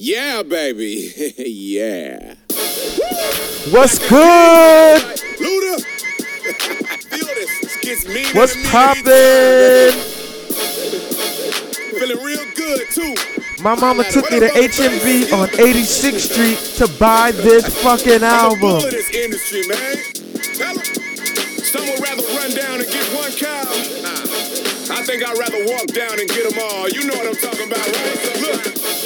Yeah, baby. yeah. What's good? Luda. Feel this. This gets me. What's poppin'? Feeling real good too. My mama took me to HMV on 86th Street to buy this fucking I'm album. this industry, man. Tell. Some would rather run down and get one cow. I think I'd rather walk down and get them all. You know what I'm talking about, right? Look,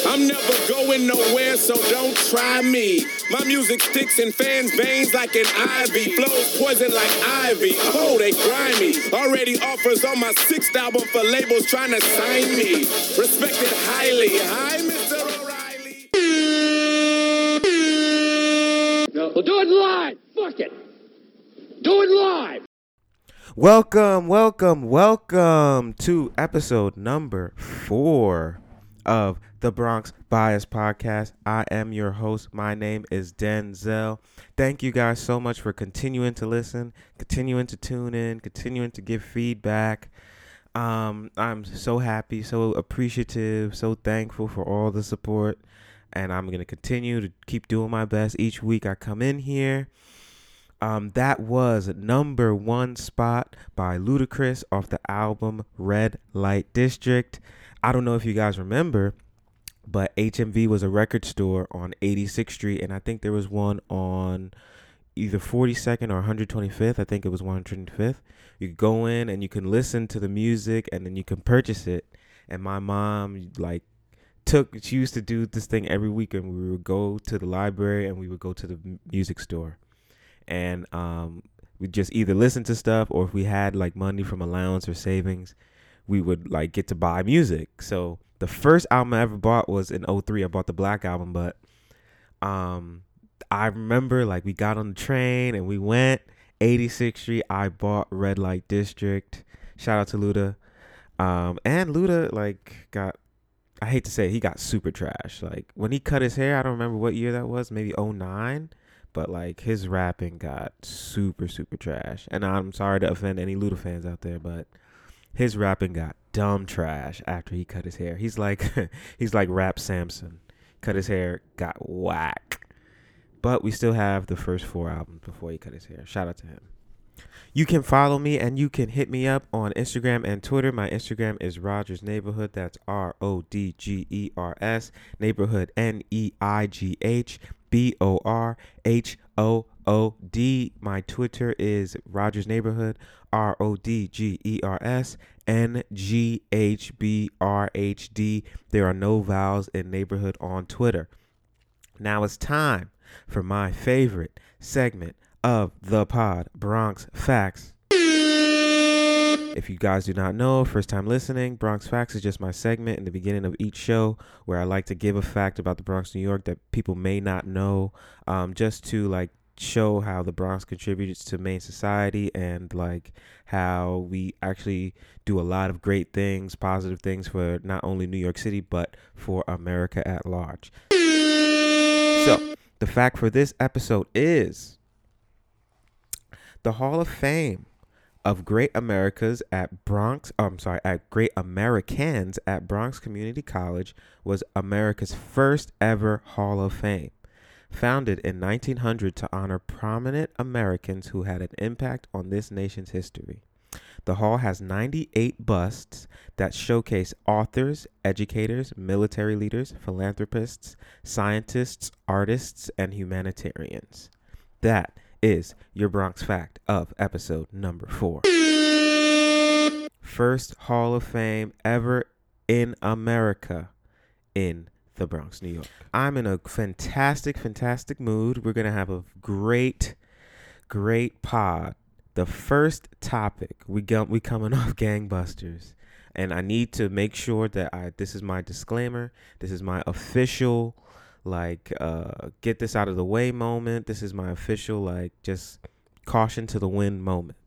I'm never going nowhere, so don't try me. My music sticks in fans' veins like an ivy. Flows poison like ivy. Oh, they grimy. Already offers on my sixth album for labels trying to sign me. Respected highly. Hi, Mr. O'Reilly. No, well, do it live. Fuck it. Do it live. Welcome, welcome, welcome to episode number four of the Bronx Bias Podcast. I am your host. My name is Denzel. Thank you guys so much for continuing to listen, continuing to tune in, continuing to give feedback. Um, I'm so happy, so appreciative, so thankful for all the support. And I'm going to continue to keep doing my best each week I come in here. Um, that was number one spot by Ludacris off the album Red Light District. I don't know if you guys remember, but HMV was a record store on 86th Street, and I think there was one on either 42nd or 125th. I think it was 125th. You go in and you can listen to the music, and then you can purchase it. And my mom like took she used to do this thing every week, and we would go to the library and we would go to the music store and um, we just either listen to stuff or if we had like money from allowance or savings, we would like get to buy music. So the first album I ever bought was in 03. I bought the Black album, but um, I remember like we got on the train and we went 86th Street. I bought Red Light District. Shout out to Luda. Um, and Luda like got I hate to say it, he got super trash. Like when he cut his hair, I don't remember what year that was, maybe 09 but like his rapping got super super trash and i'm sorry to offend any luda fans out there but his rapping got dumb trash after he cut his hair he's like he's like rap samson cut his hair got whack but we still have the first four albums before he cut his hair shout out to him you can follow me and you can hit me up on Instagram and Twitter. My Instagram is Rodgers Neighborhood. That's R O D G E R S. Neighborhood N E I G H B O R H O O D. My Twitter is Rodgers Neighborhood. R O D G E R S N G H B R H D. There are no vowels in neighborhood on Twitter. Now it's time for my favorite segment of the pod, Bronx Facts. If you guys do not know, first time listening, Bronx Facts is just my segment in the beginning of each show where I like to give a fact about the Bronx, New York that people may not know, um, just to like show how the Bronx contributes to main society and like how we actually do a lot of great things, positive things for not only New York City but for America at large. So, the fact for this episode is the Hall of Fame of Great Americas at Bronx, I'm sorry, at Great Americans at Bronx Community College was America's first ever Hall of Fame. Founded in 1900 to honor prominent Americans who had an impact on this nation's history. The hall has 98 busts that showcase authors, educators, military leaders, philanthropists, scientists, artists, and humanitarians. That is your Bronx fact of episode number four. First Hall of Fame ever in America in the Bronx, New York. I'm in a fantastic, fantastic mood. We're going to have a great, great pod. The first topic, we go, we coming off gangbusters. And I need to make sure that I this is my disclaimer. This is my official like uh get this out of the way moment. This is my official like just caution to the wind moment.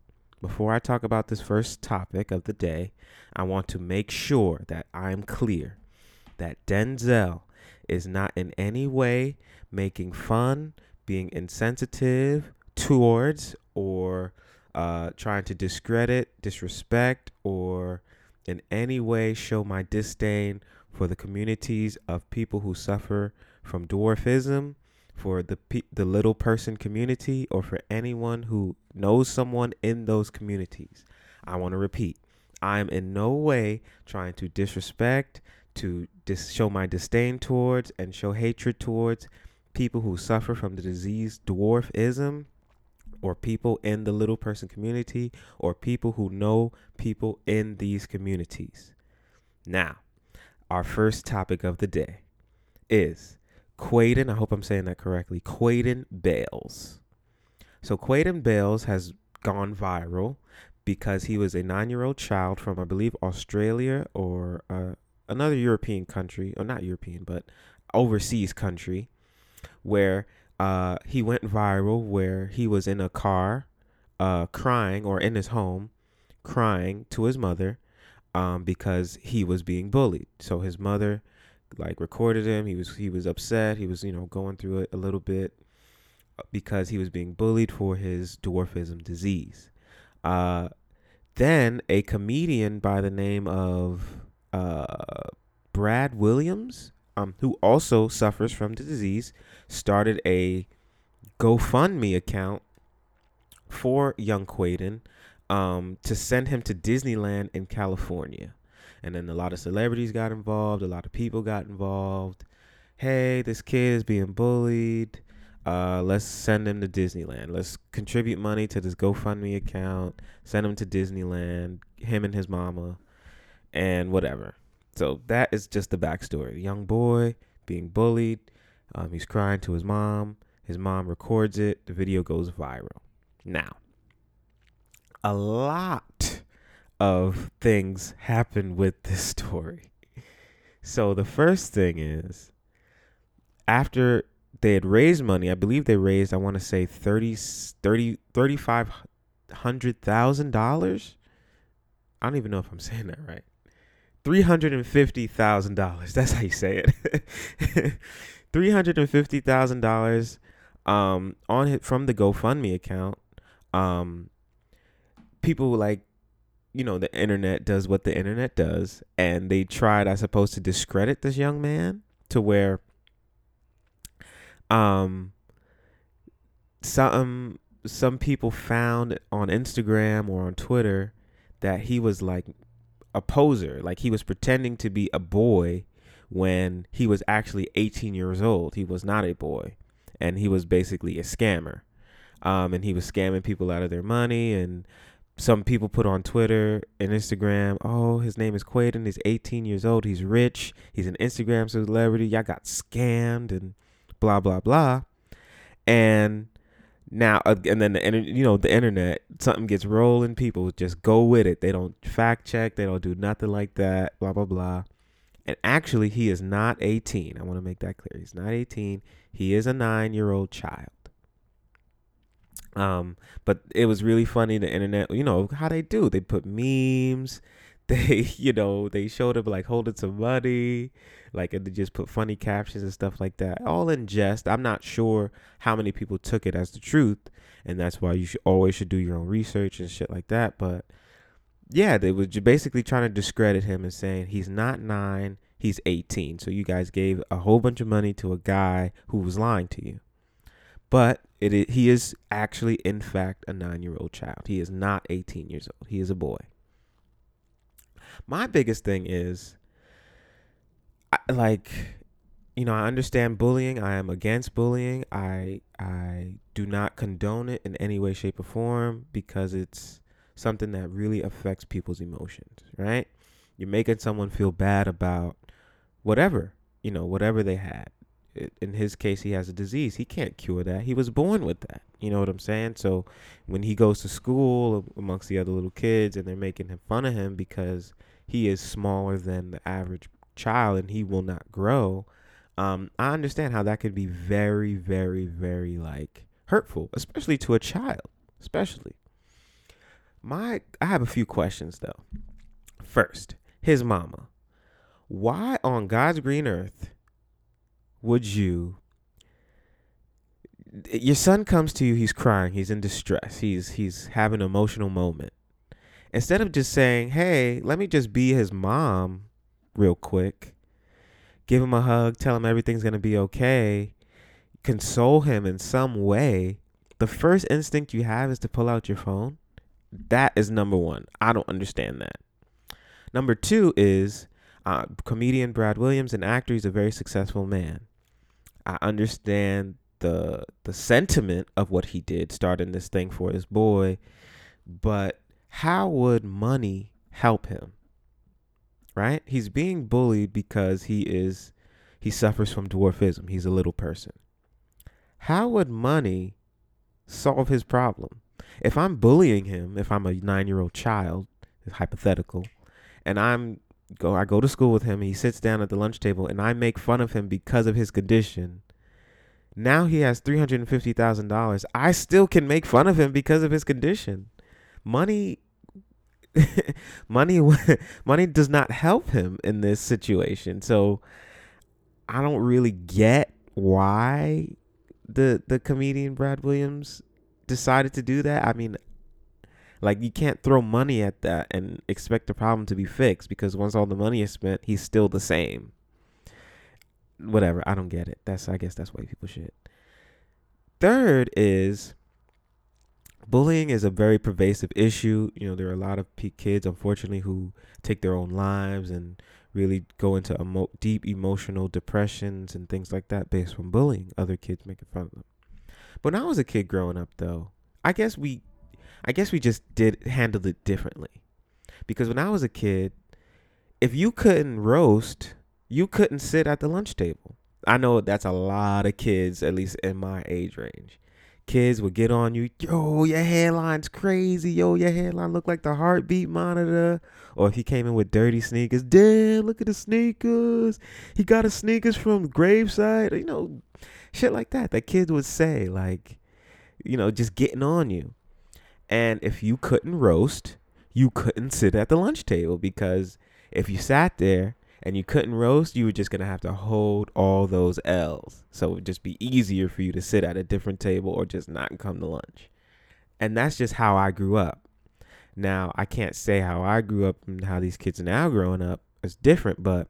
Before I talk about this first topic of the day, I want to make sure that I'm clear that Denzel is not in any way making fun, being insensitive towards, or uh, trying to discredit, disrespect, or in any way show my disdain for the communities of people who suffer from dwarfism, for the pe- the little person community, or for anyone who knows someone in those communities. I want to repeat. I am in no way trying to disrespect, to dis- show my disdain towards, and show hatred towards people who suffer from the disease dwarfism, or people in the little person community, or people who know people in these communities. Now, our first topic of the day is Quaden. I hope I'm saying that correctly. Quaden Bayles. So Quaden Bayles has gone viral because he was a nine-year-old child from, I believe, Australia or uh, another European country, or not European, but overseas country, where uh, he went viral, where he was in a car, uh, crying, or in his home, crying to his mother, um, because he was being bullied. So his mother, like, recorded him. He was he was upset. He was you know going through it a little bit uh, because he was being bullied for his dwarfism disease. Uh, then a comedian by the name of uh, Brad Williams, um, who also suffers from the disease, started a GoFundMe account for young Quaden um, to send him to Disneyland in California. And then a lot of celebrities got involved, a lot of people got involved. Hey, this kid is being bullied. Uh, let's send him to Disneyland. Let's contribute money to this GoFundMe account. Send him to Disneyland. Him and his mama, and whatever. So that is just the backstory. Young boy being bullied. Um, he's crying to his mom. His mom records it. The video goes viral. Now, a lot of things happen with this story. So the first thing is after they had raised money, I believe they raised, I want to say 30, 30 $3,500,000. I don't even know if I'm saying that right. $350,000. That's how you say it. $350,000 um on from the GoFundMe account. Um people like you know the internet does what the internet does and they tried I suppose to discredit this young man to where um some some people found on Instagram or on Twitter that he was like a poser, like he was pretending to be a boy when he was actually 18 years old. He was not a boy, and he was basically a scammer. Um, and he was scamming people out of their money. And some people put on Twitter and Instagram, oh, his name is Quaden. He's 18 years old. He's rich. He's an Instagram celebrity. Y'all got scammed and blah blah blah. And now uh, and then the you know the internet something gets rolling people just go with it they don't fact check they don't do nothing like that blah blah blah and actually he is not 18 i want to make that clear he's not 18 he is a 9 year old child um but it was really funny the internet you know how they do they put memes they you know they showed up like holding some money like and they just put funny captions and stuff like that all in jest. I'm not sure how many people took it as the truth and that's why you should always should do your own research and shit like that but yeah they were basically trying to discredit him and saying he's not nine he's 18 so you guys gave a whole bunch of money to a guy who was lying to you but it is, he is actually in fact a nine year old child he is not 18 years old he is a boy my biggest thing is like you know, I understand bullying. I am against bullying. I I do not condone it in any way shape or form because it's something that really affects people's emotions, right? You're making someone feel bad about whatever, you know, whatever they had. In his case, he has a disease. He can't cure that. He was born with that. You know what I'm saying? So when he goes to school amongst the other little kids and they're making fun of him because he is smaller than the average child and he will not grow, um, I understand how that could be very, very, very like hurtful, especially to a child, especially. My, I have a few questions though. First, his mama. Why on God's green earth would you? Your son comes to you. He's crying. He's in distress. He's he's having an emotional moment. Instead of just saying, "Hey, let me just be his mom," real quick give him a hug, tell him everything's going to be okay, console him in some way, the first instinct you have is to pull out your phone. That is number one. I don't understand that. Number two is uh, comedian Brad Williams, an actor. He's a very successful man. I understand the the sentiment of what he did, starting this thing for his boy, but how would money help him? Right? He's being bullied because he is he suffers from dwarfism. He's a little person. How would money solve his problem? If I'm bullying him, if I'm a nine year old child, hypothetical, and I'm go I go to school with him, he sits down at the lunch table and I make fun of him because of his condition. Now he has three hundred and fifty thousand dollars. I still can make fun of him because of his condition. Money money money does not help him in this situation. So I don't really get why the the comedian Brad Williams decided to do that. I mean, like you can't throw money at that and expect the problem to be fixed because once all the money is spent, he's still the same. Whatever, I don't get it. That's I guess that's white people shit. Third is bullying is a very pervasive issue. You know, there are a lot of kids, unfortunately, who take their own lives and really go into emo- deep emotional depressions and things like that based on bullying other kids making fun of them. But when I was a kid growing up, though, I guess we, I guess we just did handle it differently, because when I was a kid, if you couldn't roast, you couldn't sit at the lunch table. I know that's a lot of kids, at least in my age range kids would get on you, yo, your hairline's crazy, yo, your hairline look like the heartbeat monitor. Or if he came in with dirty sneakers, damn, look at the sneakers. He got his sneakers from graveside, you know, shit like that. That kids would say, like, you know, just getting on you. And if you couldn't roast, you couldn't sit at the lunch table because if you sat there and you couldn't roast, you were just gonna have to hold all those L's. So it would just be easier for you to sit at a different table or just not come to lunch. And that's just how I grew up. Now I can't say how I grew up and how these kids are now growing up is different, but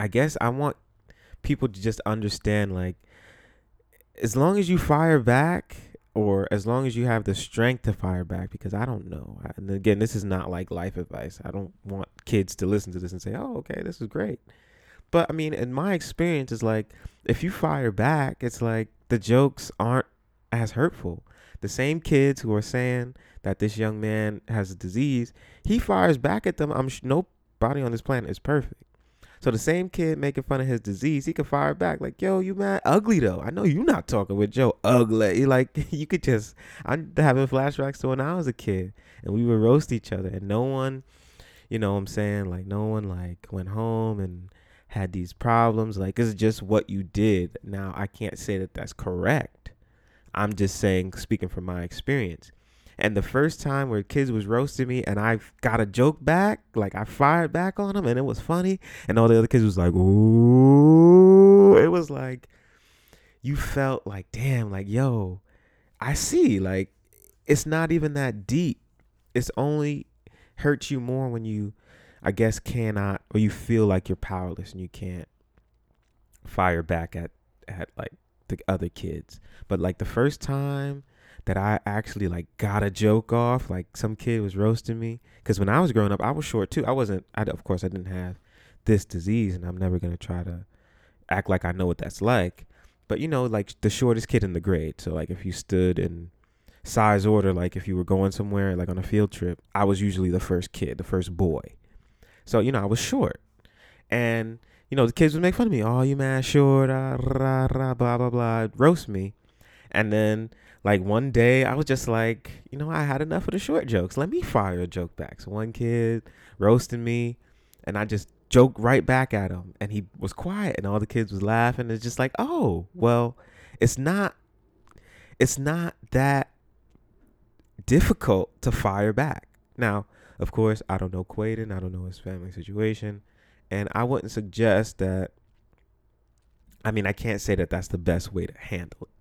I guess I want people to just understand like as long as you fire back or as long as you have the strength to fire back because i don't know. And again this is not like life advice. I don't want kids to listen to this and say oh okay this is great. But i mean in my experience it's like if you fire back it's like the jokes aren't as hurtful. The same kids who are saying that this young man has a disease he fires back at them i'm sh- nobody on this planet is perfect so the same kid making fun of his disease, he could fire back like, "Yo, you mad ugly though? I know you not talking with Joe ugly. Like you could just." I'm having flashbacks to when I was a kid and we would roast each other, and no one, you know, what I'm saying like no one like went home and had these problems. Like it's just what you did. Now I can't say that that's correct. I'm just saying, speaking from my experience. And the first time where kids was roasting me and I got a joke back, like I fired back on them and it was funny. And all the other kids was like, ooh. It was like, you felt like, damn, like, yo, I see. Like, it's not even that deep. It's only hurts you more when you, I guess, cannot, or you feel like you're powerless and you can't fire back at, at like the other kids. But like the first time, that I actually like got a joke off. Like some kid was roasting me because when I was growing up, I was short too. I wasn't. I of course I didn't have this disease, and I'm never gonna try to act like I know what that's like. But you know, like the shortest kid in the grade. So like if you stood in size order, like if you were going somewhere like on a field trip, I was usually the first kid, the first boy. So you know I was short, and you know the kids would make fun of me. Oh, you man short, uh, rah, rah, blah blah blah, roast me, and then like one day I was just like, you know, I had enough of the short jokes. Let me fire a joke back. So one kid roasting me and I just joked right back at him and he was quiet and all the kids was laughing. It's just like, oh, well, it's not it's not that difficult to fire back. Now, of course, I don't know Quaden, I don't know his family situation, and I wouldn't suggest that I mean, I can't say that that's the best way to handle it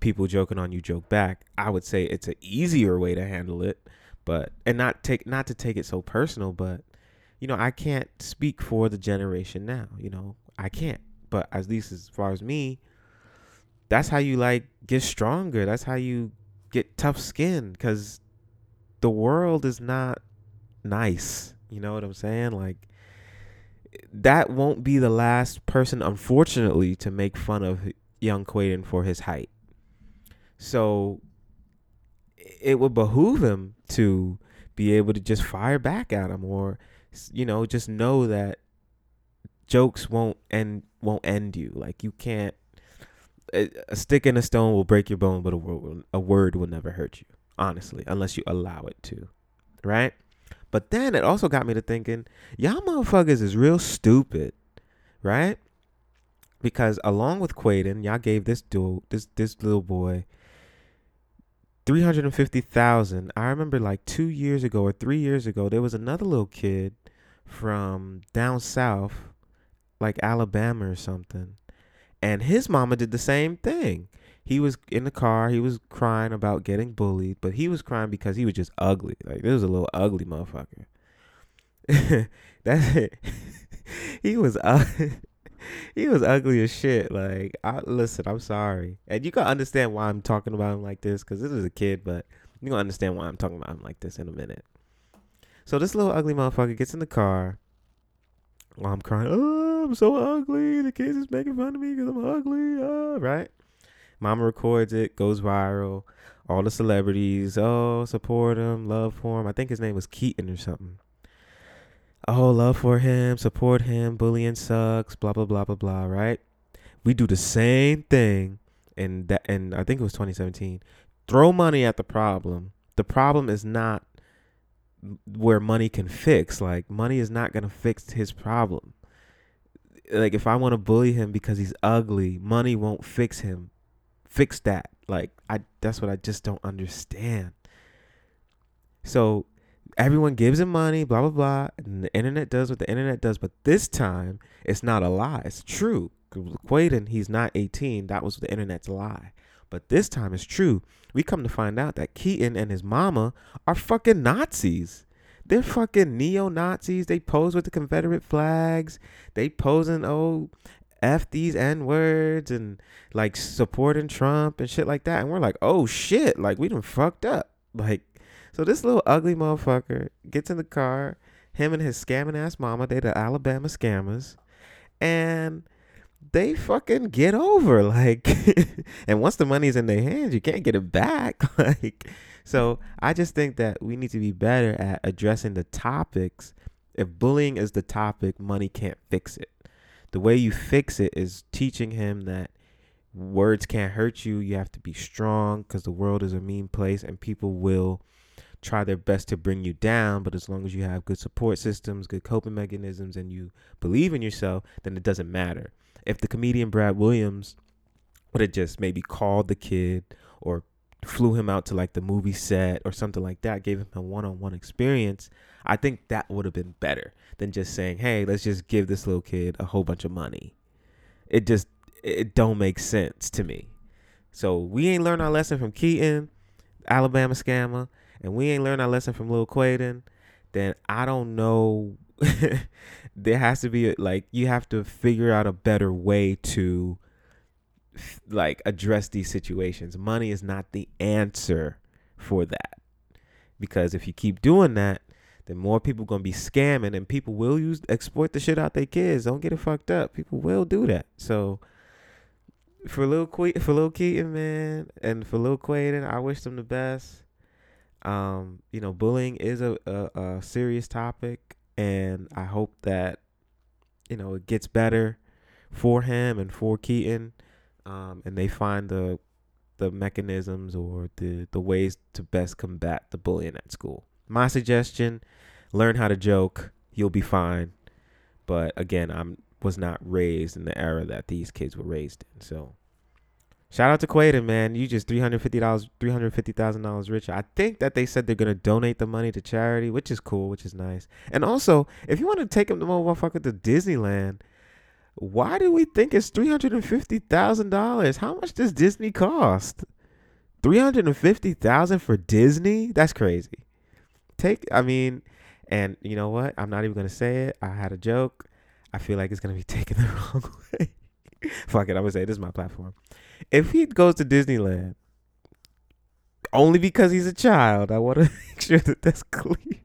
people joking on you joke back. I would say it's an easier way to handle it, but and not take not to take it so personal, but you know, I can't speak for the generation now. You know, I can't. But at least as far as me, that's how you like get stronger. That's how you get tough skin because the world is not nice. You know what I'm saying? Like that won't be the last person, unfortunately, to make fun of young Quaden for his height. So it would behoove him to be able to just fire back at him or you know just know that jokes won't end won't end you. Like you can't a, a stick and a stone will break your bone but a word, will, a word will never hurt you honestly unless you allow it to right? But then it also got me to thinking y'all motherfuckers is real stupid right? Because along with Quaden, y'all gave this dude, this this little boy, three hundred and fifty thousand. I remember like two years ago or three years ago, there was another little kid from down south, like Alabama or something, and his mama did the same thing. He was in the car. He was crying about getting bullied, but he was crying because he was just ugly. Like this was a little ugly motherfucker. That's it. he was. Uh, he was ugly as shit. Like, I listen, I'm sorry, and you can understand why I'm talking about him like this because this is a kid, but you gonna understand why I'm talking about him like this in a minute. So this little ugly motherfucker gets in the car while I'm crying. Oh, I'm so ugly. The kids is making fun of me because I'm ugly. Oh, right. Mama records it, goes viral. All the celebrities, oh, support him, love for him. I think his name was Keaton or something oh, love for him, support him, bullying sucks, blah blah blah blah blah, right? We do the same thing and that and I think it was 2017. Throw money at the problem. The problem is not where money can fix. Like money is not to fix his problem. Like if I want to bully him because he's ugly, money won't fix him. Fix that. Like I that's what I just don't understand. So everyone gives him money, blah blah blah. And the internet does what the internet does, but this time it's not a lie. It's true. Quaden, he's not 18. That was the internet's lie. But this time it's true. We come to find out that Keaton and his mama are fucking Nazis. They're fucking neo Nazis. They pose with the Confederate flags. They posing oh f these n words and like supporting Trump and shit like that. And we're like, oh shit, like we done fucked up. Like so this little ugly motherfucker gets in the car. Him and his scamming ass mama, they the Alabama scammers, and they fucking get over like. and once the money's in their hands, you can't get it back. like, so I just think that we need to be better at addressing the topics. If bullying is the topic, money can't fix it. The way you fix it is teaching him that words can't hurt you. You have to be strong because the world is a mean place and people will try their best to bring you down, but as long as you have good support systems, good coping mechanisms, and you believe in yourself, then it doesn't matter. If the comedian Brad Williams would have just maybe called the kid or flew him out to like the movie set or something like that, gave him a one on one experience, I think that would have been better than just saying, hey, let's just give this little kid a whole bunch of money. It just, it don't make sense to me. So we ain't learned our lesson from Keaton, Alabama scammer and we ain't learned our lesson from Lil Quaden, then I don't know. there has to be a, like you have to figure out a better way to like address these situations. Money is not the answer for that. Because if you keep doing that, then more people gonna be scamming and people will use exploit the shit out their kids. Don't get it fucked up. People will do that. So for Lil Que- for Lil Keaton, man, and for Lil Quaden, I wish them the best. Um, you know, bullying is a, a, a serious topic, and I hope that you know it gets better for him and for Keaton, um, and they find the the mechanisms or the the ways to best combat the bullying at school. My suggestion: learn how to joke. You'll be fine. But again, I'm was not raised in the era that these kids were raised in, so Shout out to Quaden, man. You just three hundred fifty dollars, three hundred fifty thousand dollars richer. I think that they said they're gonna donate the money to charity, which is cool, which is nice. And also, if you want to take him the motherfucker to Disneyland, why do we think it's three hundred and fifty thousand dollars? How much does Disney cost? Three hundred and fifty thousand for Disney? That's crazy. Take, I mean, And you know what? I'm not even gonna say it. I had a joke. I feel like it's gonna be taken the wrong way. Fuck it. I'm gonna say this is my platform. If he goes to Disneyland only because he's a child, I want to make sure that that's clear.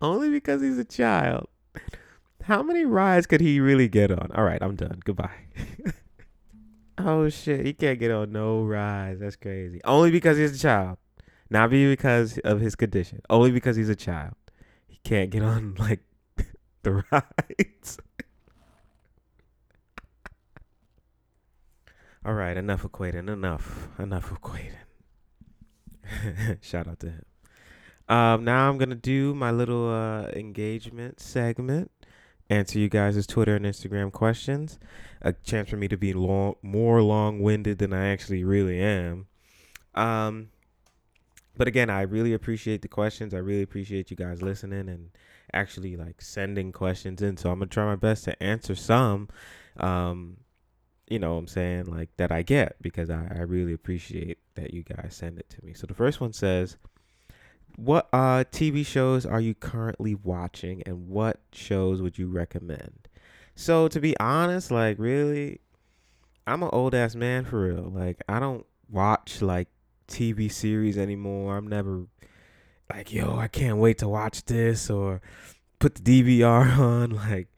only because he's a child. How many rides could he really get on? All right, I'm done. Goodbye. oh shit, he can't get on no rides. That's crazy. Only because he's a child. Not be because of his condition. Only because he's a child. He can't get on like the rides. All right, enough equating. Enough. Enough equating. Shout out to him. Um, now I'm gonna do my little uh, engagement segment. Answer you guys' Twitter and Instagram questions. A chance for me to be long, more long-winded than I actually really am. Um, but again, I really appreciate the questions. I really appreciate you guys listening and actually like sending questions in. So I'm gonna try my best to answer some. Um, you know what I'm saying, like that I get because I, I really appreciate that you guys send it to me. So the first one says, What uh TV shows are you currently watching and what shows would you recommend? So to be honest, like really, I'm an old ass man for real. Like I don't watch like TV series anymore. I'm never like, yo, I can't wait to watch this or put the DVR on. Like,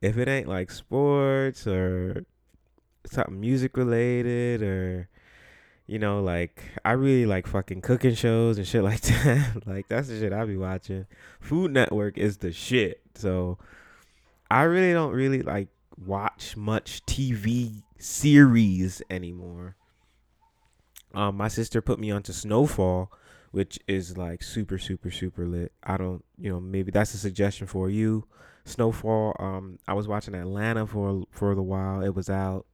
if it ain't like sports or something music related or you know, like I really like fucking cooking shows and shit like that. like that's the shit I be watching. Food Network is the shit. So I really don't really like watch much TV series anymore. Um, my sister put me onto Snowfall, which is like super, super, super lit. I don't, you know, maybe that's a suggestion for you. Snowfall. Um, I was watching Atlanta for for the while. It was out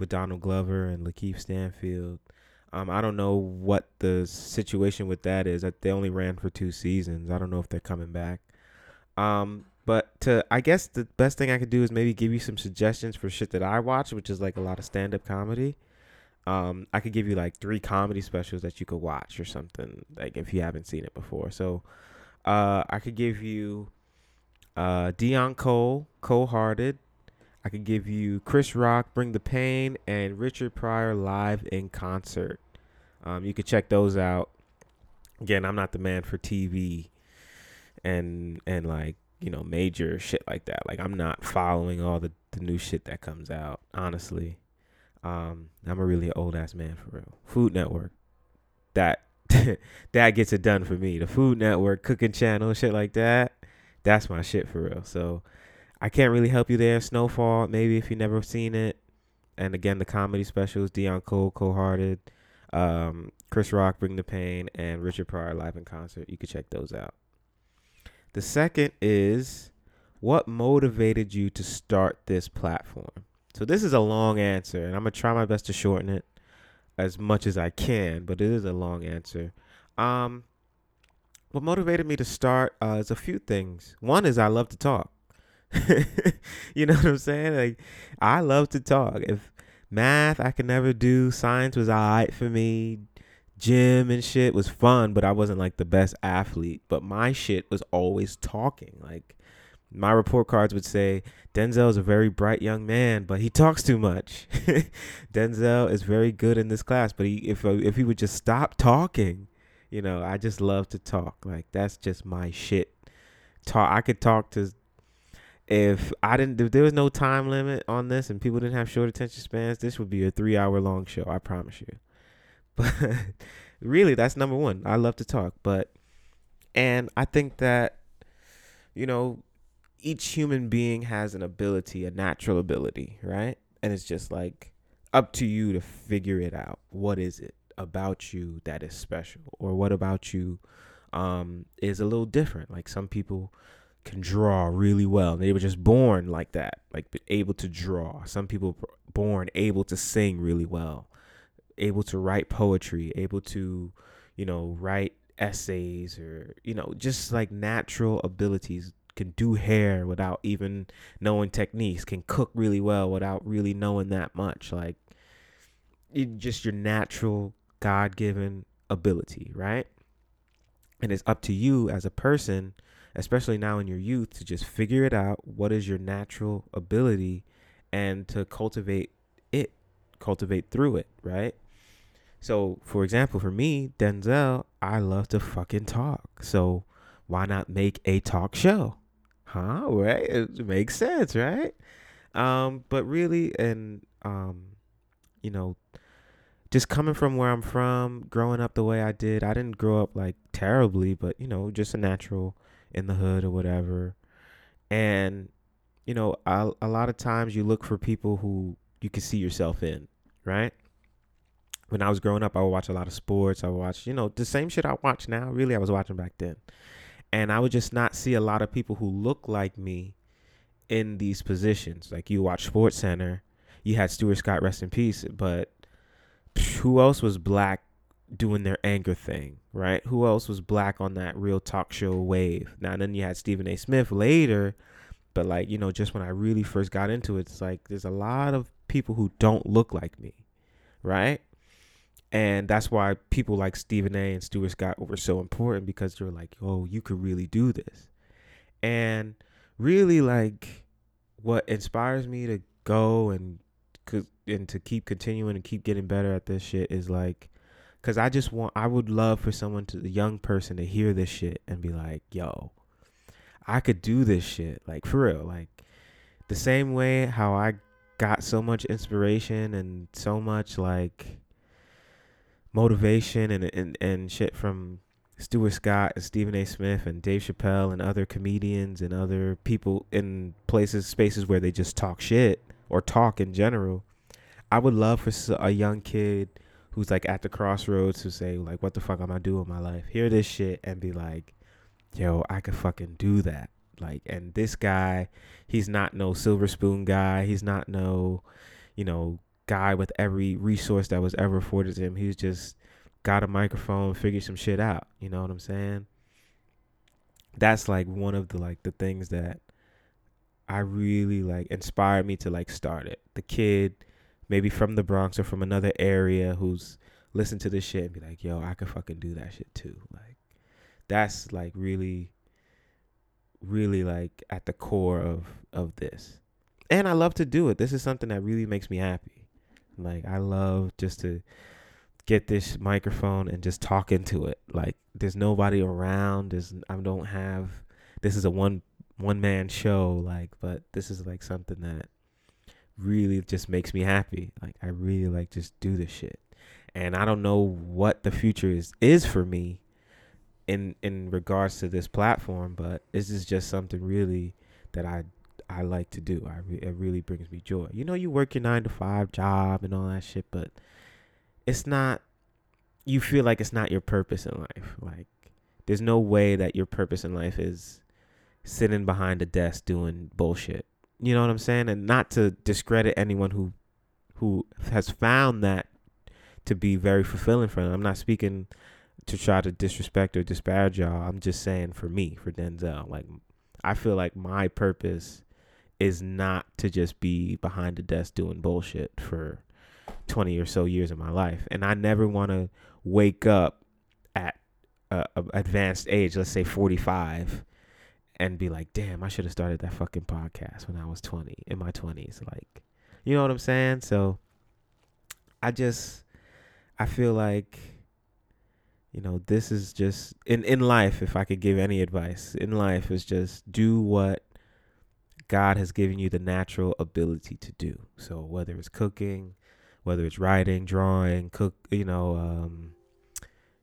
with Donald Glover and Lakeith Stanfield. Um, I don't know what the situation with that is. That they only ran for two seasons. I don't know if they're coming back. Um, but to I guess the best thing I could do is maybe give you some suggestions for shit that I watch, which is like a lot of stand up comedy. Um, I could give you like three comedy specials that you could watch or something, like if you haven't seen it before. So uh, I could give you uh, Deon Cole, Cold Hearted. I could give you Chris Rock, Bring the Pain, and Richard Pryor live in concert. Um, you could check those out. Again, I'm not the man for TV and and like you know major shit like that. Like I'm not following all the the new shit that comes out. Honestly, um, I'm a really old ass man for real. Food Network, that that gets it done for me. The Food Network, Cooking Channel, shit like that. That's my shit for real. So I can't really help you there. Snowfall, maybe if you've never seen it. And again, the comedy specials: Deon Cole, Cold Hearted, um, Chris Rock, Bring the Pain, and Richard Pryor live in concert. You can check those out. The second is what motivated you to start this platform? So this is a long answer, and I'm gonna try my best to shorten it as much as I can, but it is a long answer. Um, what motivated me to start uh, is a few things. One is I love to talk. you know what I'm saying? Like I love to talk. If math I could never do, science was alright for me. Gym and shit was fun, but I wasn't like the best athlete. But my shit was always talking. Like my report cards would say Denzel is a very bright young man, but he talks too much. Denzel is very good in this class, but he if uh, if he would just stop talking, you know, I just love to talk. Like that's just my shit. Talk. I could talk to. If I didn't, if there was no time limit on this and people didn't have short attention spans, this would be a three hour long show. I promise you. But really, that's number one. I love to talk, but and I think that you know each human being has an ability, a natural ability, right? And it's just like up to you to figure it out. What is it about you that is special? Or what about you um, is a little different? Like some people can draw really well. They were just born like that, like able to draw. Some people born able to sing really well, able to write poetry, able to, you know, write essays or, you know, just like natural abilities can do hair without even knowing techniques, can cook really well without really knowing that much. Like it, just your natural God given ability, right? And it's up to you as a person, especially now in your youth, to just figure it out. What is your natural ability and to cultivate it, cultivate through it, right? So, for example, for me, Denzel, I love to fucking talk. So, why not make a talk show? Huh? Right? It makes sense, right? Um, but really, and um, you know, just coming from where I'm from, growing up the way I did, I didn't grow up like terribly, but you know, just a natural in the hood or whatever. And you know, a, a lot of times you look for people who you can see yourself in, right? When I was growing up, I would watch a lot of sports. I would watch, you know, the same shit I watch now. Really, I was watching back then. And I would just not see a lot of people who look like me in these positions. Like you watch Sports Center, you had Stuart Scott, rest in peace, but who else was black doing their anger thing, right? Who else was black on that real talk show wave? Now then you had Stephen A. Smith later, but like, you know, just when I really first got into it, it's like there's a lot of people who don't look like me, right? And that's why people like Stephen A. and Stuart Scott were so important because they're like, oh, you could really do this. And really, like, what inspires me to go and and to keep continuing and keep getting better at this shit is like because i just want i would love for someone to the young person to hear this shit and be like yo i could do this shit like for real like the same way how i got so much inspiration and so much like motivation and and, and shit from Stuart Scott and Stephen A. Smith and Dave Chappelle and other comedians and other people in places, spaces where they just talk shit or talk in general. I would love for a young kid who's like at the crossroads to say like, "What the fuck am I doing with my life?" Hear this shit and be like, "Yo, I could fucking do that." Like, and this guy, he's not no silver spoon guy. He's not no, you know, guy with every resource that was ever afforded to him. He's just got a microphone, figured some shit out. You know what I'm saying? That's like one of the like the things that I really like inspired me to like start it. The kid, maybe from the Bronx or from another area, who's listened to this shit and be like, "Yo, I could fucking do that shit too." Like, that's like really, really like at the core of of this. And I love to do it. This is something that really makes me happy. Like I love just to get this microphone and just talk into it. Like there's nobody around. There's I don't have. This is a one one man show like but this is like something that really just makes me happy. Like i really like just do this shit. And i don't know what the future is is for me in in regards to this platform but this is just something really that i i like to do. I re- it really brings me joy. You know you work your 9 to 5 job and all that shit but it's not you feel like it's not your purpose in life. Like there's no way that your purpose in life is sitting behind a desk doing bullshit. You know what I'm saying? And not to discredit anyone who who has found that to be very fulfilling for them. I'm not speaking to try to disrespect or disparage y'all. I'm just saying for me, for Denzel, like I feel like my purpose is not to just be behind the desk doing bullshit for 20 or so years of my life. And I never want to wake up at a, advanced age, let's say 45, and be like, damn, I should have started that fucking podcast when I was 20, in my 20s. Like, you know what I'm saying? So I just, I feel like, you know, this is just, in, in life, if I could give any advice, in life is just do what God has given you the natural ability to do. So whether it's cooking, whether it's writing, drawing, cook, you know, um,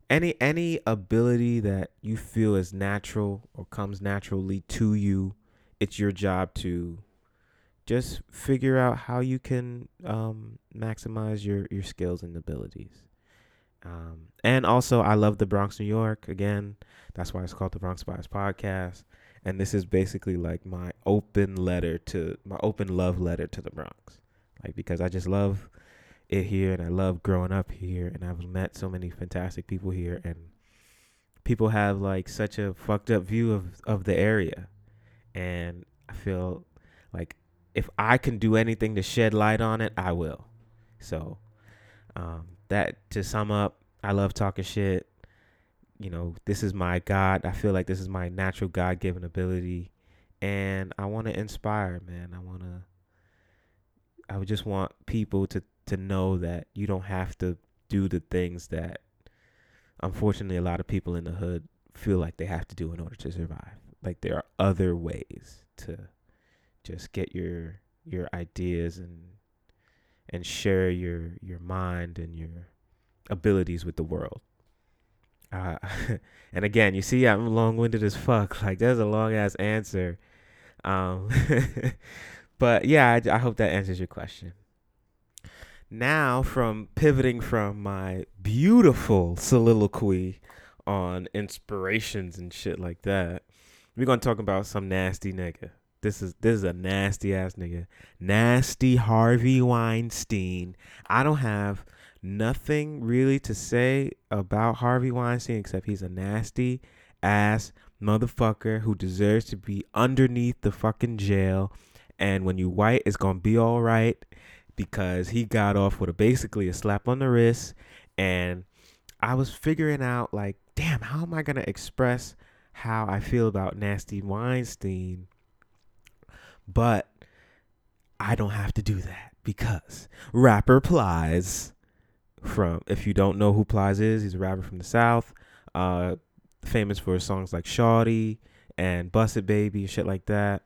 any any ability that you feel is natural or comes naturally to you it's your job to just figure out how you can um, maximize your your skills and abilities. Um, and also i love the bronx new york. Again that's why it's called the bronx bias podcast. And this is basically like my open letter to my open love letter to the bronx. Like because i just love it here and I love growing up here and I've met so many fantastic people here and people have like such a fucked up view of of the area and I feel like if I can do anything to shed light on it, I will. So um, that to sum up, I love talking shit. you know, this is my God. I feel like this is my natural God given ability. And I want to inspire, man. I want to, I would just want people to, to know that you don't have to do the things that unfortunately a lot of people in the hood feel like they have to do in order to survive. Like there are other ways to just get your your ideas and and share your your mind and your abilities with the world. Uh, and again, you see, I'm long-winded as fuck. Like, there's a long-ass answer. Um, but yeah, I, I hope that answers your question. Now, from pivoting from my beautiful soliloquy on inspirations and shit like that, we're gonna talk about some nasty nigga. This is this is a nasty ass nigga. Nasty Harvey Weinstein. I don't have nothing really to say about Harvey Weinstein except he's a nasty ass motherfucker who deserves to be underneath the fucking jail. And when you white, it's gonna be all right because he got off with a basically a slap on the wrist. And I was figuring out like, damn, how am I gonna express how I feel about Nasty Weinstein? But I don't have to do that because rapper Plies from if you don't know who Plies is, he's a rapper from the South, uh, famous for songs like Shawty and Bust It Baby and shit like that.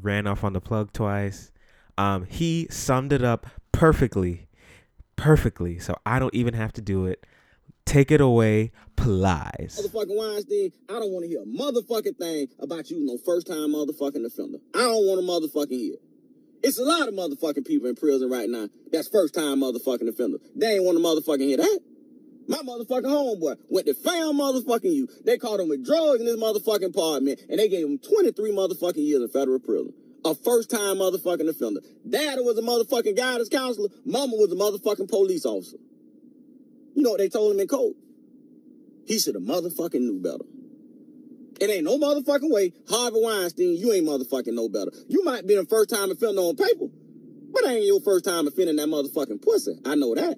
Ran off on the plug twice. Um, he summed it up perfectly, perfectly. So I don't even have to do it. Take it away, Plies. Motherfucking Weinstein, I don't want to hear a motherfucking thing about you no first time motherfucking offender. I don't want to motherfucking hear. It's a lot of motherfucking people in prison right now that's first time motherfucking offender. They ain't want to motherfucking hear that. My motherfucking homeboy went to found motherfucking you. They caught him with drugs in his motherfucking apartment and they gave him 23 motherfucking years in federal prison. A first time motherfucking offender. Dad was a motherfucking guidance counselor. Mama was a motherfucking police officer. You know what they told him in court? He should have motherfucking knew better. It ain't no motherfucking way. Harvey Weinstein, you ain't motherfucking know better. You might be the first time offender on paper, but ain't your first time offending that motherfucking pussy. I know that.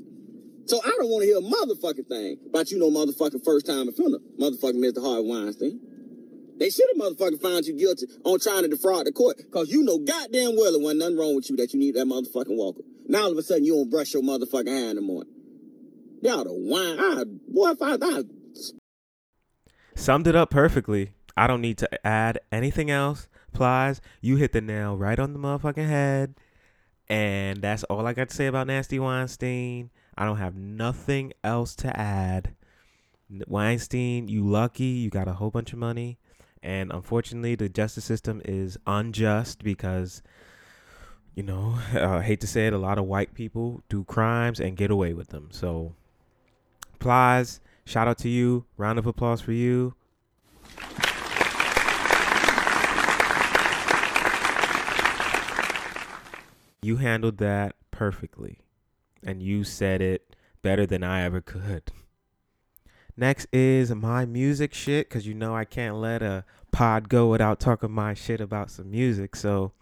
So I don't want to hear a motherfucking thing about you no motherfucking first time offender, motherfucking Mr. Harvey Weinstein. They should have motherfucking found you guilty on trying to defraud the court, cause you know goddamn well it wasn't nothing wrong with you that you need that motherfucking walker. Now all of a sudden you don't brush your motherfucking hair in the morning. Y'all the wine. I, boy, if I, I Summed it up perfectly. I don't need to add anything else. Plies, you hit the nail right on the motherfucking head. And that's all I got to say about Nasty Weinstein. I don't have nothing else to add. Weinstein, you lucky. You got a whole bunch of money. And unfortunately, the justice system is unjust because, you know, I uh, hate to say it, a lot of white people do crimes and get away with them. So, applause. shout out to you. Round of applause for you. You handled that perfectly. And you said it better than I ever could. Next is my music shit, because you know I can't let a pod go without talking my shit about some music. So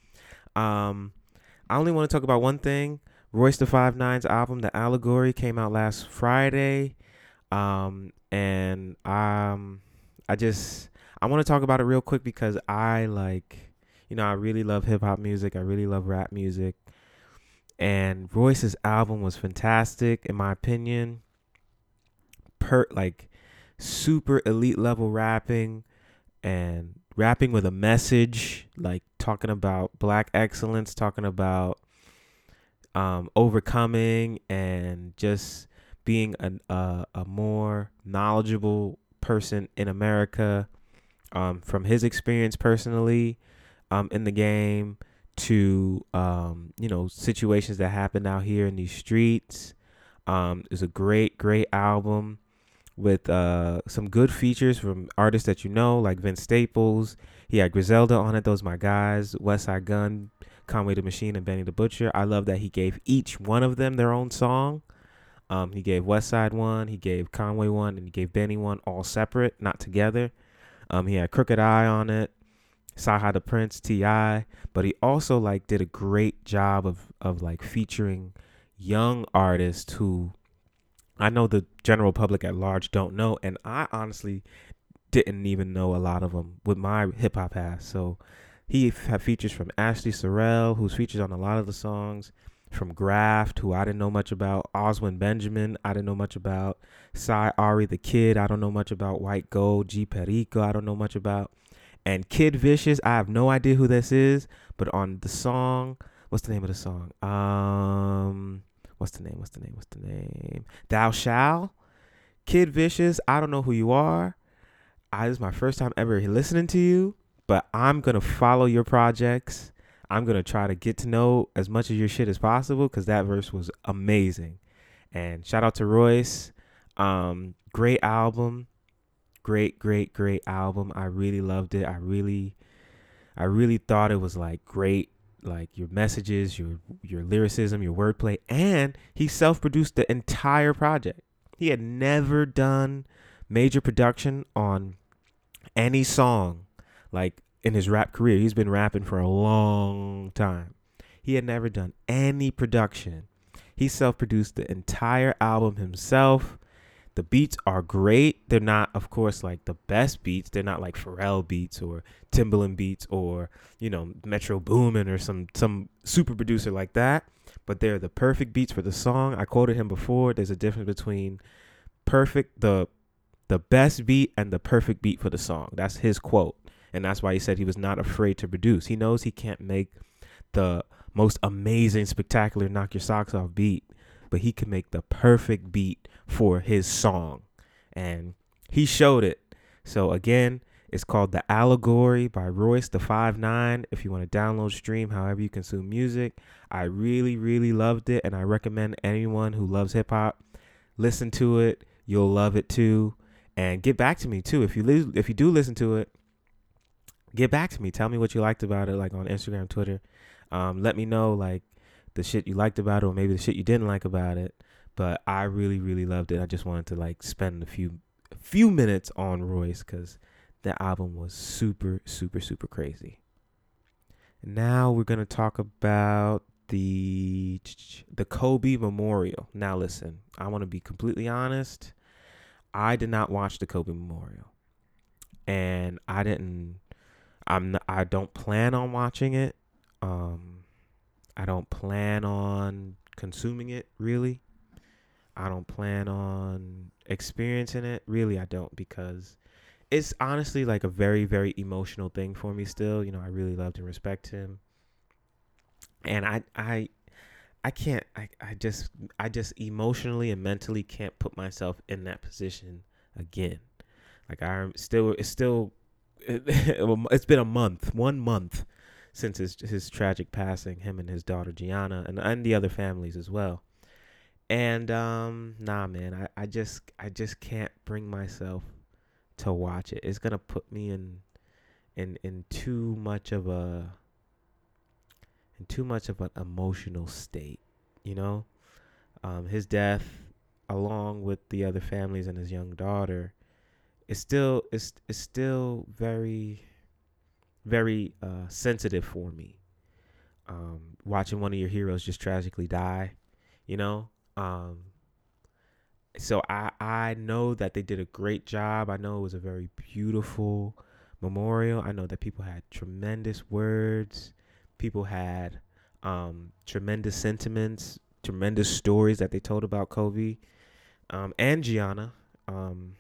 um I only want to talk about one thing. Royce da 5'9's album, The Allegory, came out last Friday. Um and um I just I want to talk about it real quick because I like you know, I really love hip hop music. I really love rap music. And Royce's album was fantastic in my opinion. Per like super elite level rapping and rapping with a message, like talking about black excellence, talking about um, overcoming and just being a, a, more knowledgeable person in America um, from his experience personally um, in the game to um, you know situations that happen out here in these streets. Um, it's a great, great album with uh, some good features from artists that you know, like Vince Staples. He had Griselda on it. Those my guys. Westside Gun, Conway the Machine, and Benny the Butcher. I love that he gave each one of them their own song. Um, he gave Westside one, he gave Conway one, and he gave Benny one, all separate, not together. Um, he had Crooked I on it. Saha the Prince, T.I., but he also like did a great job of of like featuring young artists who I know the general public at large don't know, and I honestly didn't even know a lot of them with my hip hop ass. So he had features from Ashley Sorrell, who's featured on a lot of the songs, from Grafh, who I didn't know much about, Oswin Benjamin, I didn't know much about, Sy Ari da Kid, I don't know much about, White Gold, G Perico, I don't know much about, and Kid Vishis, I have no idea who this is, but on the song, what's the name of the song? Um, what's the name? What's the name? What's the name? Thou Shall. Kid Vishis, I don't know who you are. I this is my first time ever listening to you, but I'm gonna follow your projects. I'm gonna try to get to know as much of your shit as possible because that verse was amazing. And shout out to Royce. Um, great album. Great, great, great album. I really loved it. I really I really thought it was like great like your messages, your your lyricism, your wordplay, and he self-produced the entire project. He had never done major production on any song like in his rap career. He's been rapping for a long time. He had never done any production. He self-produced the entire album himself. The beats are great. They're not, of course, like the best beats. They're not like Pharrell beats or Timbaland beats or you know Metro Boomin or some some super producer like that. But they're the perfect beats for the song. I quoted him before. There's a difference between perfect the the best beat and the perfect beat for the song. That's his quote, and that's why he said he was not afraid to produce. He knows he can't make the most amazing, spectacular, knock your socks off beat, but he can make the perfect beat for his song. And he showed it. So again, it's called The Allegory by Royce da 5'9. If you want to download, stream, however you consume music, I really, really loved it, and I recommend anyone who loves hip hop listen to it. You'll love it too, and get back to me too if you li- if you do listen to it. Get back to me. Tell me what you liked about it, like on Instagram, Twitter. Um, let me know like the shit you liked about it, or maybe the shit you didn't like about it but I really really loved it. I just wanted to like spend a few a few minutes on Royce cuz that album was super super super crazy. Now we're going to talk about the the Kobe Memorial. Now listen, I want to be completely honest. I did not watch the Kobe Memorial. And I didn't I'm not, I don't plan on watching it. Um I don't plan on consuming it really. I don't plan on experiencing it. Really, I don't because it's honestly like a very, very emotional thing for me still. You know, I really loved and respect him. And I I I can't I, I just I just emotionally and mentally can't put myself in that position again. Like I'm still it's still it, it's been a month, one month since his his tragic passing, him and his daughter Gianna and and the other families as well. And um, nah, man, I, I just I just can't bring myself to watch it. It's gonna put me in in in too much of a in too much of an emotional state, you know. Um, his death, along with the other families and his young daughter, is still is is still very very uh, sensitive for me. Um, watching one of your heroes just tragically die, you know, um, so I I know that they did a great job. I know it was a very beautiful memorial. I know that people had tremendous words. People had um, tremendous sentiments, tremendous stories that they told about Kobe um, and Gianna um,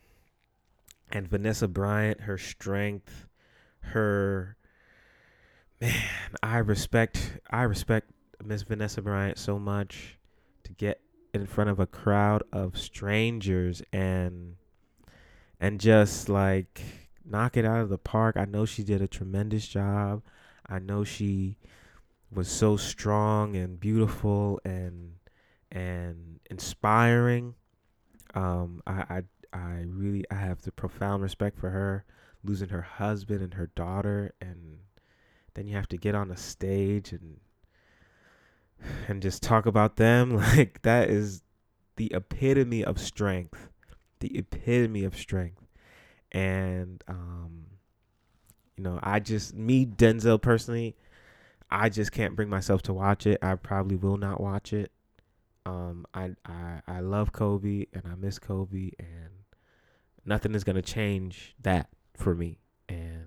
and Vanessa Bryant. Her strength, her man. I respect I respect Miss Vanessa Bryant so much to get in front of a crowd of strangers and and just like knock it out of the park. I know she did a tremendous job. I know she was so strong and beautiful and and inspiring. Um, I, I I really I have the profound respect for her losing her husband and her daughter and then you have to get on a stage and and just talk about them like that is the epitome of strength the epitome of strength and um you know i just me denzel personally i just can't bring myself to watch it i probably will not watch it Um, I, I I love Kobe and I miss Kobe, and nothing is gonna change that for me. And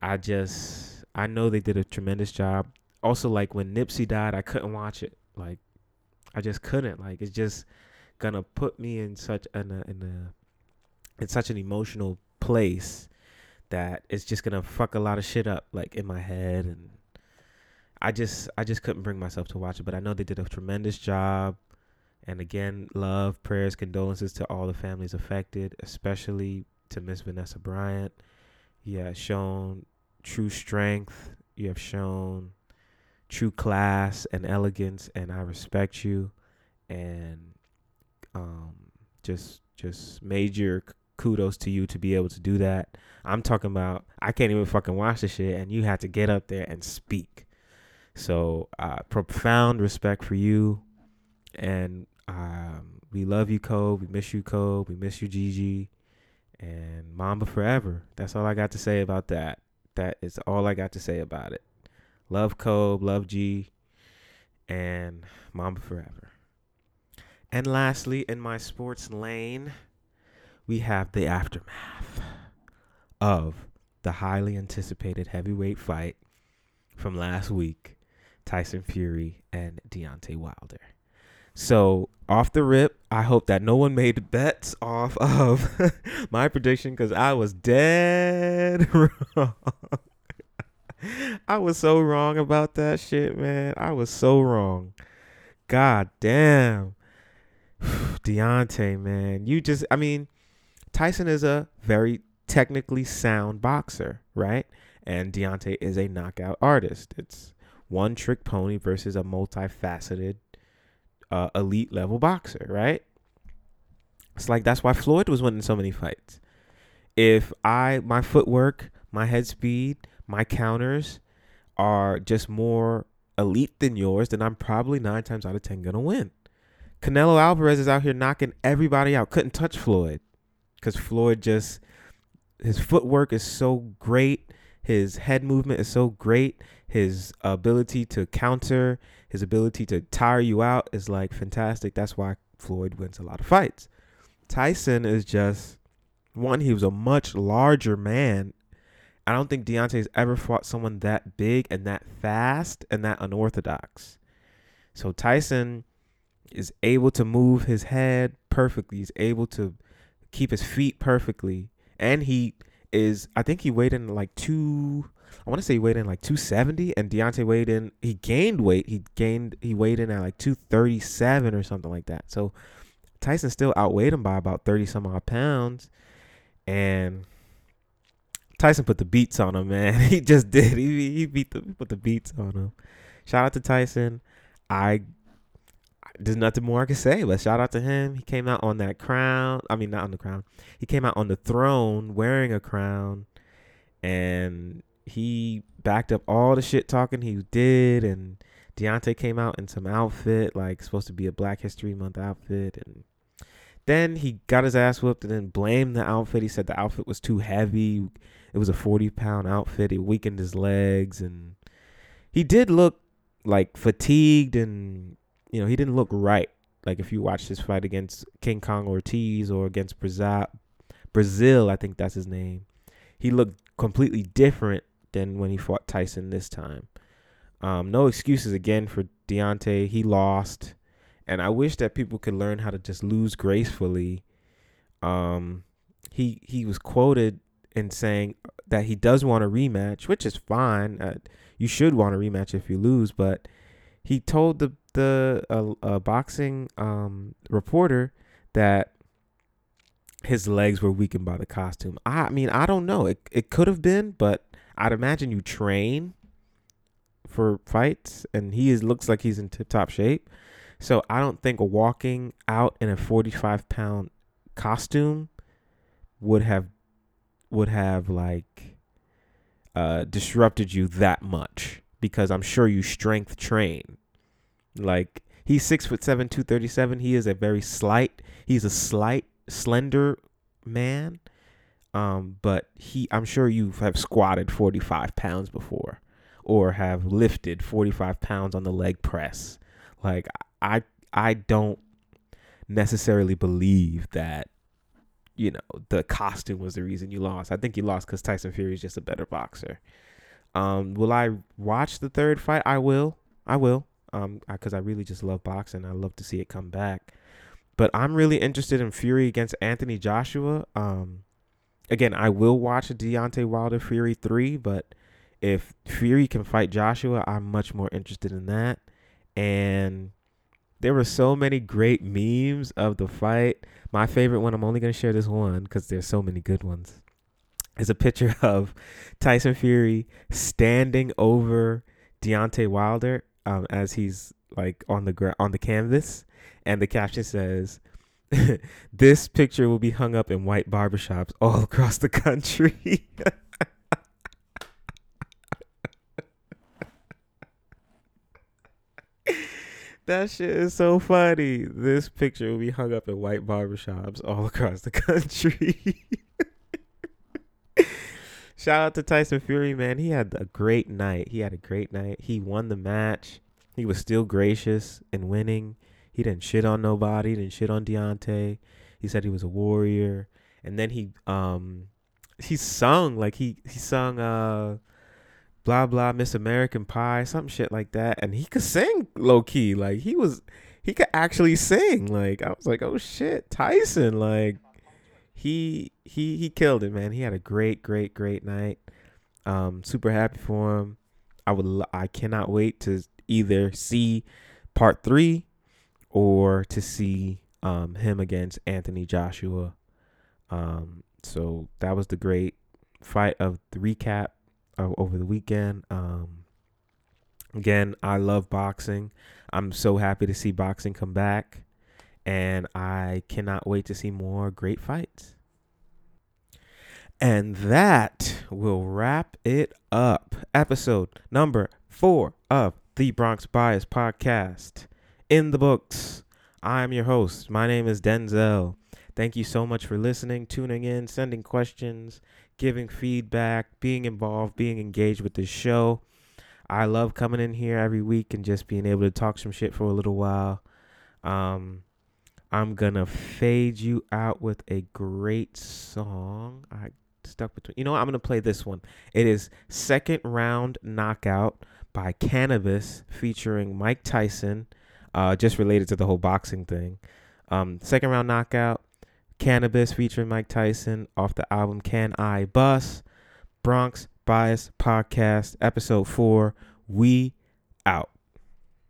I just I know they did a tremendous job. Also, like when Nipsey died, I couldn't watch it. Like I just couldn't. Like it's just gonna put me in such an in a in such an emotional place that it's just gonna fuck a lot of shit up like in my head and I just I just couldn't bring myself to watch it, but I know they did a tremendous job. And again, love, prayers, condolences to all the families affected, especially to Miss Vanessa Bryant. You have shown true strength. You have shown true class and elegance, and I respect you. And um, just just major kudos to you to be able to do that. I'm talking about I can't even fucking watch the shit, and you had to get up there and speak. So uh, profound respect for you, and um, we love you, Cole. We miss you, Cole. We miss you, Gigi, and Mamba forever. That's all I got to say about that. That is all I got to say about it. Love Kobe, love G, and Mamba forever. And lastly, in my sports lane, we have the aftermath of the highly anticipated heavyweight fight from last week Tyson Fury and Deontay Wilder. So, off the rip, I hope that no one made bets off of my prediction because I was dead wrong. I was so wrong about that shit, man. I was so wrong. God damn. Deontay, man. You just, I mean, Tyson is a very technically sound boxer, right? And Deontay is a knockout artist. It's one trick pony versus a multifaceted uh, elite level boxer, right? It's like that's why Floyd was winning so many fights. If I my footwork, my head speed, my counters are just more elite than yours, then I'm probably nine times out of ten gonna win. Canelo Alvarez is out here knocking everybody out. Couldn't touch Floyd because Floyd just his footwork is so great, his head movement is so great, his ability to counter, his ability to tire you out is like fantastic. That's why Floyd wins a lot of fights. Tyson is just one, he was a much larger man. I don't think Deontay's ever fought someone that big and that fast and that unorthodox. So Tyson is able to move his head perfectly. He's able to keep his feet perfectly. And he is I think he weighed in like two I want to say he weighed in like 270 and Deontay weighed in he gained weight. He gained he weighed in at like 237 or something like that. So Tyson still outweighed him by about 30 some odd pounds and Tyson put the beats on him, man. He just did. He he beat the put the beats on him. Shout out to Tyson. I there's nothing more I can say, but shout out to him. He came out on that crown. I mean, not on the crown. He came out on the throne wearing a crown, and he backed up all the shit talking he did. And Deontay came out in some outfit, like supposed to be a Black History Month outfit, and then he got his ass whooped and then blamed the outfit. He said the outfit was too heavy. It was a 40 pound outfit. It weakened his legs, and he did look like fatigued and you know, he didn't look right. Like if you watch his fight against King Kong Ortiz or against Breazeale, Breazeale, I think that's his name. He looked completely different than when he fought Tyson this time. Um, no excuses again for Deontay. He lost, and I wish that people could learn how to just lose gracefully. Um, he he was quoted in saying that he does want a rematch, which is fine. Uh, you should want a rematch if you lose, but he told the the uh, uh, boxing um, reporter that his legs were weakened by the costume. I mean, I don't know. It it could have been, but I'd imagine you train for fights, and he is looks like he's in tip top shape. So I don't think walking out in a forty five pound costume would have would have like uh, disrupted you that much because I'm sure you strength train like he's six foot seven, two thirty seven. He is a very slight. He's a slight, slender man. Um, but he, I'm sure you have squatted forty five pounds before, or have lifted forty five pounds on the leg press. Like I, I don't necessarily believe that you know the costume was the reason you lost. I think you lost because Tyson Fury is just a better boxer. Um, will I watch the third fight? I will. I will. Um, because I, I really just love boxing. I love to see it come back. But I'm really interested in Fury against Anthony Joshua. Um, again, I will watch Deontay Wilder Fury three, but if Fury can fight Joshua, I'm much more interested in that. And there were so many great memes of the fight. My favorite one, I'm only going to share this one because there's so many good ones, is a picture of Tyson Fury standing over Deontay Wilder um, as he's like on the gra- on the canvas, and the caption says, "This picture will be hung up in white barbershops all across the country." That shit is so funny. This picture will be hung up in white barbershops all across the country. Shout out to Tyson Fury, man. He had a great night. He had a great night. He won the match. He was still gracious in winning. He didn't shit on nobody. Didn't shit on Deontay. He said he was a warrior, and then he um he sung like he he sung uh blah blah Miss American Pie, some shit like that. And he could sing low key. Like he was he could actually sing. Like I was like, oh shit, Tyson. Like he he he killed it, man. He had a great, great, great night. Um, super happy for him. I would I cannot wait to either see part three or to see um him against Anthony Joshua. Um, so that was the great fight of the recap uh, over the weekend. Um, again, I love boxing. I'm so happy to see boxing come back, and I cannot wait to see more great fights. And that will wrap it up. Episode number four of the Bronx Bias Podcast in the books. I'm your host. My name is Denzel. Thank you so much for listening, tuning in, sending questions, giving feedback, being involved, being engaged with the show. I love coming in here every week and just being able to talk some shit for a little while. Um, I'm gonna fade you out with a great song. I stuck between. You know what? I'm gonna play this one. It is Second Round Knockout by Canibus featuring Mike Tyson. Uh, just related to the whole boxing thing. Um, second round knockout. Canibus featuring Mike Tyson off the album Can I Bus? Bronx Bias Podcast, episode four. We out.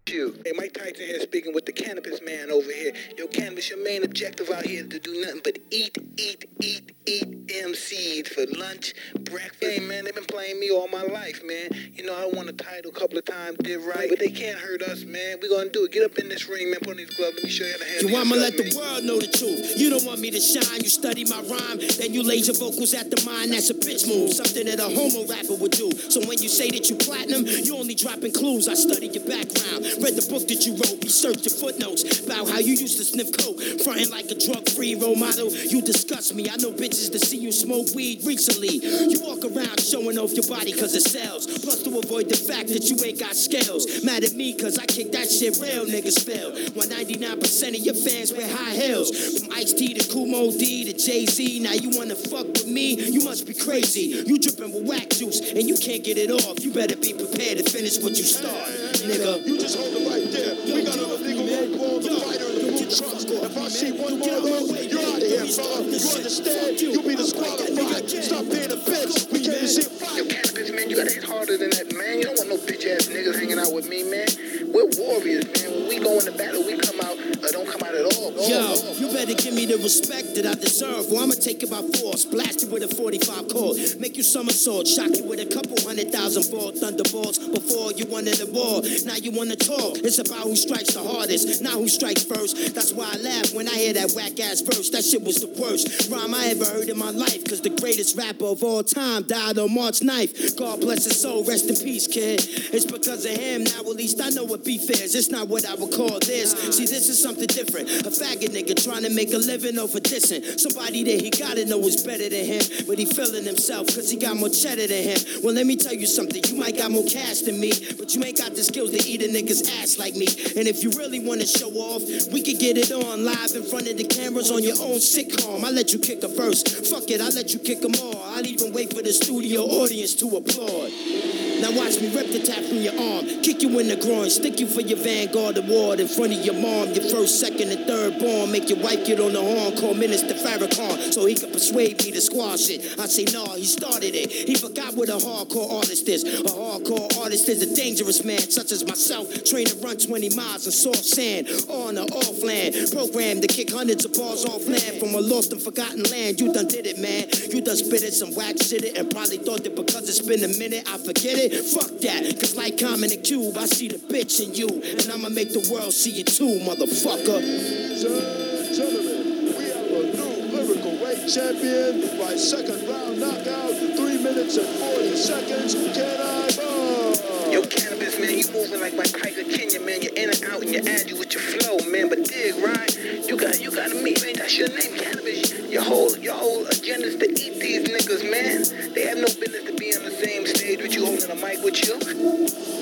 You. Hey, Mike Tyson here speaking with the Canibus man over here. Yo, Canibus, your main objective out here is to do nothing but eat, eat, eat, eat MCs for lunch, breakfast. Hey, man, they've been playing me all my life, man. You know, I won a title a couple of times, did right, but they can't hurt us, man. we gonna do it. Get up in this ring, man. Put on these gloves. Let me show you how to handle So I'ma let the world know the truth. You don't want me to shine, you study my rhyme, then you laser vocals at the mind. That's a bitch move, something that a homo rapper would do. So when you say that you platinum, you only dropping clues. I studied your background, read the book that you wrote, researched your footnotes about how you used to sniff coke, fronting like a drug-free role model. You disgust me. I know bitches to see you smoke weed recently. You walk around showing off your body cause it sells. Plus to avoid the fact that you ain't got scales. Mad at me cause I kick that shit real niggas fail. When 99% of your fans wear high heels. From Ice T to Kool Moe Dee to Jay Z. Now you wanna fuck with me? You must be crazy. You dripping with whack juice and you can't get it off. You better be prepared to finish what you start, nigga. You just hold it right there. We got other legal road balls, a fighter in the blue trucks. If I see one more of those, you're out of here, fella. You understand? You'll be disqualified. Stop being a bitch. We can't even see Yo, Canibus, man, you gotta hit harder than that, man. You don't want no bitch ass niggas hanging out with me, man. We're warriors, man. When we go into battle, we come out, or don't come out at all. all, Yo, you better give me the respect that I deserve. Or I'ma take it by force, blast you with a 45 cord, make you somersault, shock you with a couple hundred thousand ball thunderbolts. Before you wanted the war, now you wanna talk. It's about who strikes the hardest, not who strikes first. That's why I laugh when I hear that whack ass verse. That shit was the worst rhyme I ever heard in my life. Cause the greatest rapper of all time died on March 9th. God bless his soul, rest in peace, kid. It's because of him, now at least I know what beef is. It's not what I would call this. See, this is something different. A faggot nigga trying to make a living over dissing. Somebody that he gotta know is better than him, but he feeling himself cause he got more cheddar than him. Well, let me tell you something. You might got more cash than me, but you ain't got the skills to eat a nigga's ass like me. And if you really wanna show off, we could get it on live in front of the cameras on your own sitcom. I let you kick a verse. Fuck it, I let you kick them all. I'd even wait for the studio audience to applaud. Now watch me rip the tap from your arm, kick you in the groin, stick you for your Vanguard award in front of your mom, your first, second, and third born. Make your wife get on the horn, call Minister Farrakhan so he can persuade me to squash it. I say, nah, he started it. He forgot what a hardcore artist is. A hardcore artist is a dangerous man, such as myself, trained to run 20 miles in soft sand, on or off land, programmed to kick hundreds of balls off land from a lost and forgotten land. You done did it, man. You done spit it, some wax shit it, and probably thought that because it's been a minute, I forget it. Fuck that, cause like Common and Cube, I see the bitch in you, and I'ma make the world see it too, motherfucker. Ladies and gentlemen, we have a new lyrical weight champion by second round knockout, three minutes and 40 seconds. Can I ball? Yo, Canibus, man, you moving like my Tiger Kenya, man. You're in and out and you're agile with your flow, man. But dig, right? You got, you got me, man. That's your name, Canibus. Your whole, your whole agenda's to eat these niggas, man. They have no business to be on the same stage with you, holding a mic with you.